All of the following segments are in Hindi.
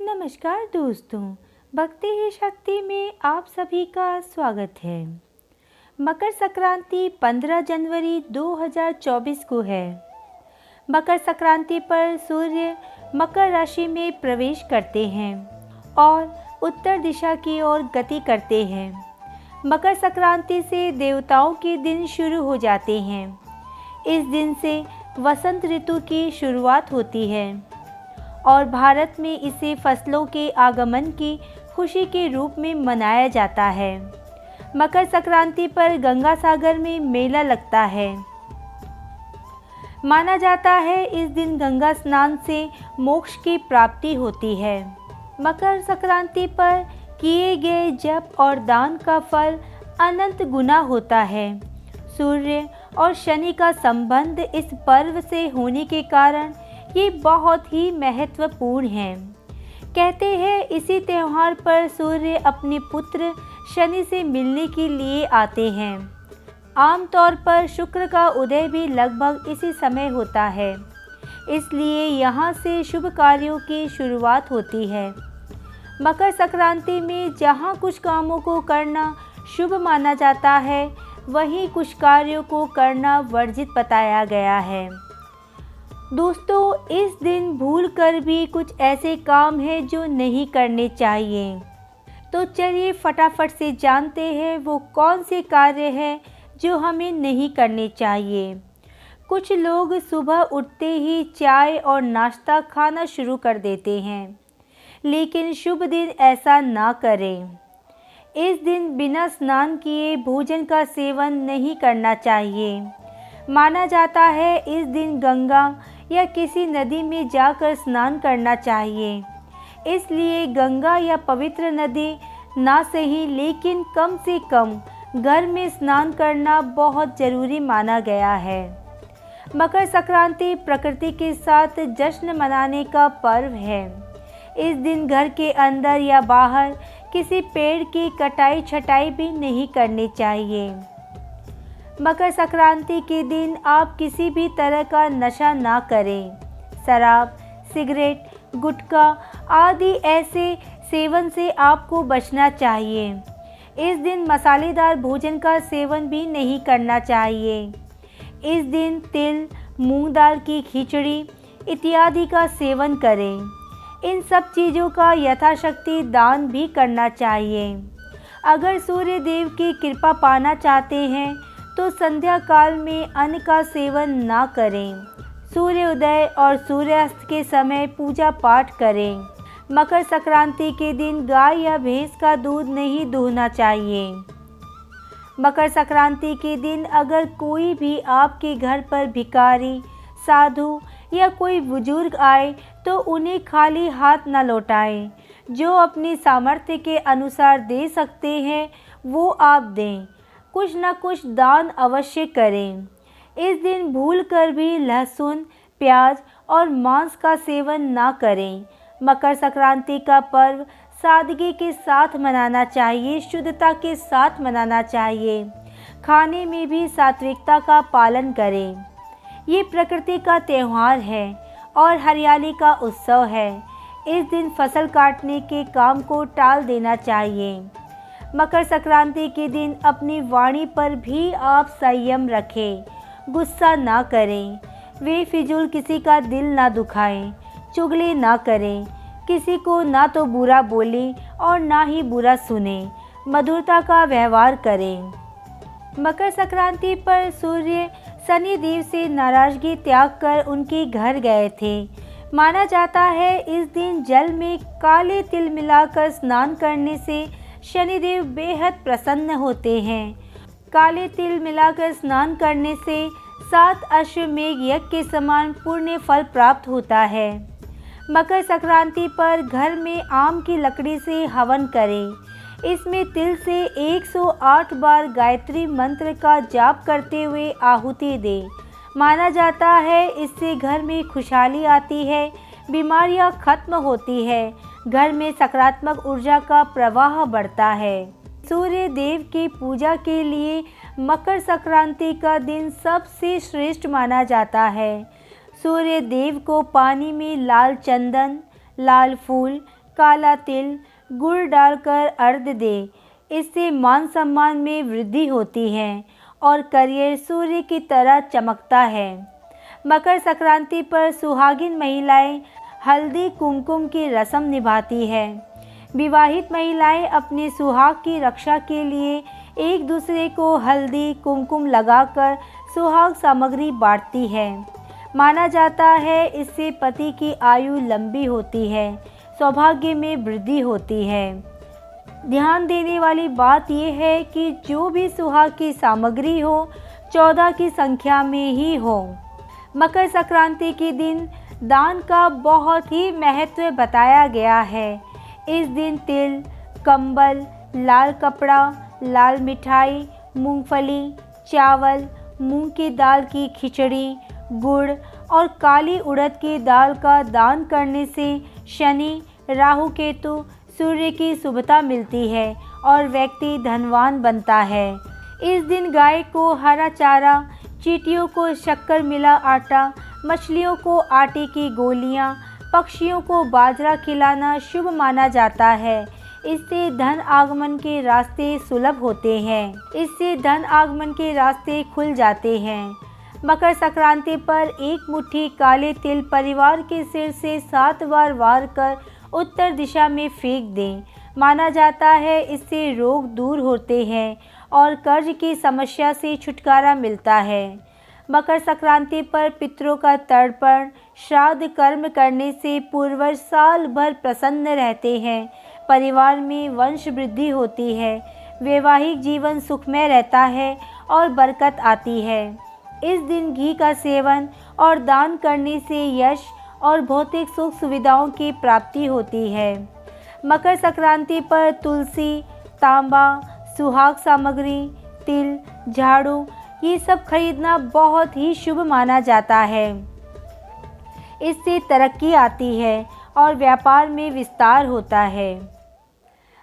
नमस्कार दोस्तों, भक्ति ही शक्ति में आप सभी का स्वागत है। मकर संक्रांति 15 जनवरी 2024 को है। मकर संक्रांति पर सूर्य मकर राशि में प्रवेश करते हैं और उत्तर दिशा की ओर गति करते हैं। मकर संक्रांति से देवताओं के दिन शुरू हो जाते हैं। इस दिन से वसंत ऋतु की शुरुआत होती है। और भारत में इसे फ़सलों के आगमन की खुशी के रूप में मनाया जाता है। मकर संक्रांति पर गंगा सागर में मेला लगता है। माना जाता है इस दिन गंगा स्नान से मोक्ष की प्राप्ति होती है। मकर संक्रांति पर किए गए जप और दान का फल अनंत गुना होता है। सूर्य और शनि का संबंध इस पर्व से होने के कारण ये बहुत ही महत्वपूर्ण है। कहते हैं, इसी त्यौहार पर सूर्य अपने पुत्र शनि से मिलने के लिए आते हैं। आमतौर पर शुक्र का उदय भी लगभग इसी समय होता है। इसलिए यहाँ से शुभ कार्यों की शुरुआत होती है। मकर संक्रांति में जहाँ कुछ कामों को करना शुभ माना जाता है, वहीं कुछ कार्यों को करना वर्जित बताया गया है। दोस्तों, इस दिन भूल कर भी कुछ ऐसे काम हैं जो नहीं करने चाहिए। तो चलिए फटाफट से जानते हैं वो कौन से कार्य हैं जो हमें नहीं करने चाहिए। कुछ लोग सुबह उठते ही चाय और नाश्ता खाना शुरू कर देते हैं, लेकिन शुभ दिन ऐसा ना करें। इस दिन बिना स्नान किए भोजन का सेवन नहीं करना चाहिए। माना जाता है इस दिन गंगा या किसी नदी में जाकर स्नान करना चाहिए। इसलिए गंगा या पवित्र नदी ना सही, लेकिन कम से कम घर में स्नान करना बहुत ज़रूरी माना गया है। मकर संक्रांति प्रकृति के साथ जश्न मनाने का पर्व है। इस दिन घर के अंदर या बाहर किसी पेड़ की कटाई छटाई भी नहीं करनी चाहिए। मकर संक्रांति के दिन आप किसी भी तरह का नशा ना करें। शराब, सिगरेट, गुटखा आदि ऐसे सेवन से आपको बचना चाहिए। इस दिन मसालेदार भोजन का सेवन भी नहीं करना चाहिए। इस दिन तिल, मूंग दाल की खिचड़ी इत्यादि का सेवन करें। इन सब चीज़ों का यथाशक्ति दान भी करना चाहिए। अगर सूर्य देव की कृपा पाना चाहते हैं तो संध्या काल में अन्न का सेवन ना करें। सूर्योदय और सूर्यास्त के समय पूजा पाठ करें। मकर संक्रांति के दिन गाय या भैंस का दूध नहीं दूहना चाहिए। मकर संक्रांति के दिन अगर कोई भी आपके घर पर भिकारी साधु या कोई बुज़ुर्ग आए तो उन्हें खाली हाथ न लौटाएँ। जो अपनी सामर्थ्य के अनुसार दे सकते हैं, वो आप दें। कुछ न कुछ दान अवश्य करें। इस दिन भूल कर भी लहसुन, प्याज और मांस का सेवन ना करें। मकर संक्रांति का पर्व सादगी के साथ मनाना चाहिए, शुद्धता के साथ मनाना चाहिए। खाने में भी सात्विकता का पालन करें। ये प्रकृति का त्यौहार है और हरियाली का उत्सव है। इस दिन फ़सल काटने के काम को टाल देना चाहिए। मकर संक्रांति के दिन अपनी वाणी पर भी आप संयम रखें, गुस्सा ना करें वे फिजूल किसी का दिल ना दुखाएँ, चुगली ना करें, किसी को ना तो बुरा बोलें और ना ही बुरा सुने, मधुरता का व्यवहार करें। मकर संक्रांति पर सूर्य शनि देव से नाराज़गी त्याग कर उनके घर गए थे। माना जाता है इस दिन जल में काले तिल मिलाकर स्नान करने से शनिदेव बेहद प्रसन्न होते हैं। काले तिल मिलाकर स्नान करने से सात अश्वमेघ यज्ञ के समान पुण्य फल प्राप्त होता है। मकर संक्रांति पर घर में आम की लकड़ी से हवन करें। इसमें तिल से 108 बार गायत्री मंत्र का जाप करते हुए आहुति दें। माना जाता है इससे घर में खुशहाली आती है, बीमारियाँ खत्म होती है। घर में सकारात्मक ऊर्जा का प्रवाह बढ़ता है। सूर्य देव की पूजा के लिए मकर संक्रांति का दिन सबसे श्रेष्ठ माना जाता है। सूर्य देव को पानी में लाल चंदन, लाल फूल, काला तिल, गुड़ डालकर अर्ध दे। इससे मान सम्मान में वृद्धि होती है और करियर सूर्य की तरह चमकता है। मकर संक्रांति पर सुहागिन महिलाएँ हल्दी कुमकुम की रस्म निभाती है। विवाहित महिलाएँ अपने सुहाग की रक्षा के लिए एक दूसरे को हल्दी कुमकुम लगाकर सुहाग सामग्री बांटती है। माना जाता है इससे पति की आयु लंबी होती है, सौभाग्य में वृद्धि होती है। ध्यान देने वाली बात यह है कि जो भी सुहाग की सामग्री हो, चौदह की संख्या में ही हो। मकर संक्रांति के दिन दान का बहुत ही महत्व बताया गया है। इस दिन तिल, कंबल, लाल कपड़ा, लाल मिठाई, मूंगफली, चावल, मूंग की दाल की खिचड़ी, गुड़ और काली उड़द की दाल का दान करने से शनि, राहु केतु, सूर्य की शुभता मिलती है और व्यक्ति धनवान बनता है। इस दिन गाय को हरा चारा, चीटियों को शक्कर मिला आटा मछलियों को आटे की गोलियाँ, पक्षियों को बाजरा खिलाना शुभ माना जाता है। इससे धन आगमन के रास्ते सुलभ होते हैं। इससे धन आगमन के रास्ते खुल जाते हैं। मकर संक्रांति पर एक मुट्ठी काले तिल परिवार के सिर से सात बार वार कर उत्तर दिशा में फेंक दें। माना जाता है इससे रोग दूर होते हैं और कर्ज की समस्या से छुटकारा मिलता है। मकर संक्रांति पर पितरों का तर्पण, श्राद्ध कर्म करने से पूर्वज साल भर प्रसन्न रहते हैं। परिवार में वंश वृद्धि होती है, वैवाहिक जीवन सुखमय रहता है और बरकत आती है। इस दिन घी का सेवन और दान करने से यश और भौतिक सुख सुविधाओं की प्राप्ति होती है। मकर संक्रांति पर तुलसी, तांबा, सुहाग सामग्री, तिल, झाड़ू ये सब खरीदना बहुत ही शुभ माना जाता है। इससे तरक्की आती है और व्यापार में विस्तार होता है।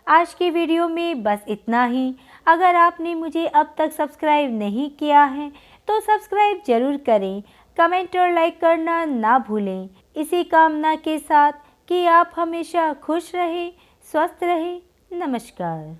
आज की वीडियो में बस इतना ही। अगर आपने मुझे अब तक सब्सक्राइब नहीं किया है तो सब्सक्राइब ज़रूर करें। कमेंट और लाइक करना ना भूलें। इसी कामना के साथ कि आप हमेशा खुश रहें, स्वस्थ रहें। नमस्कार।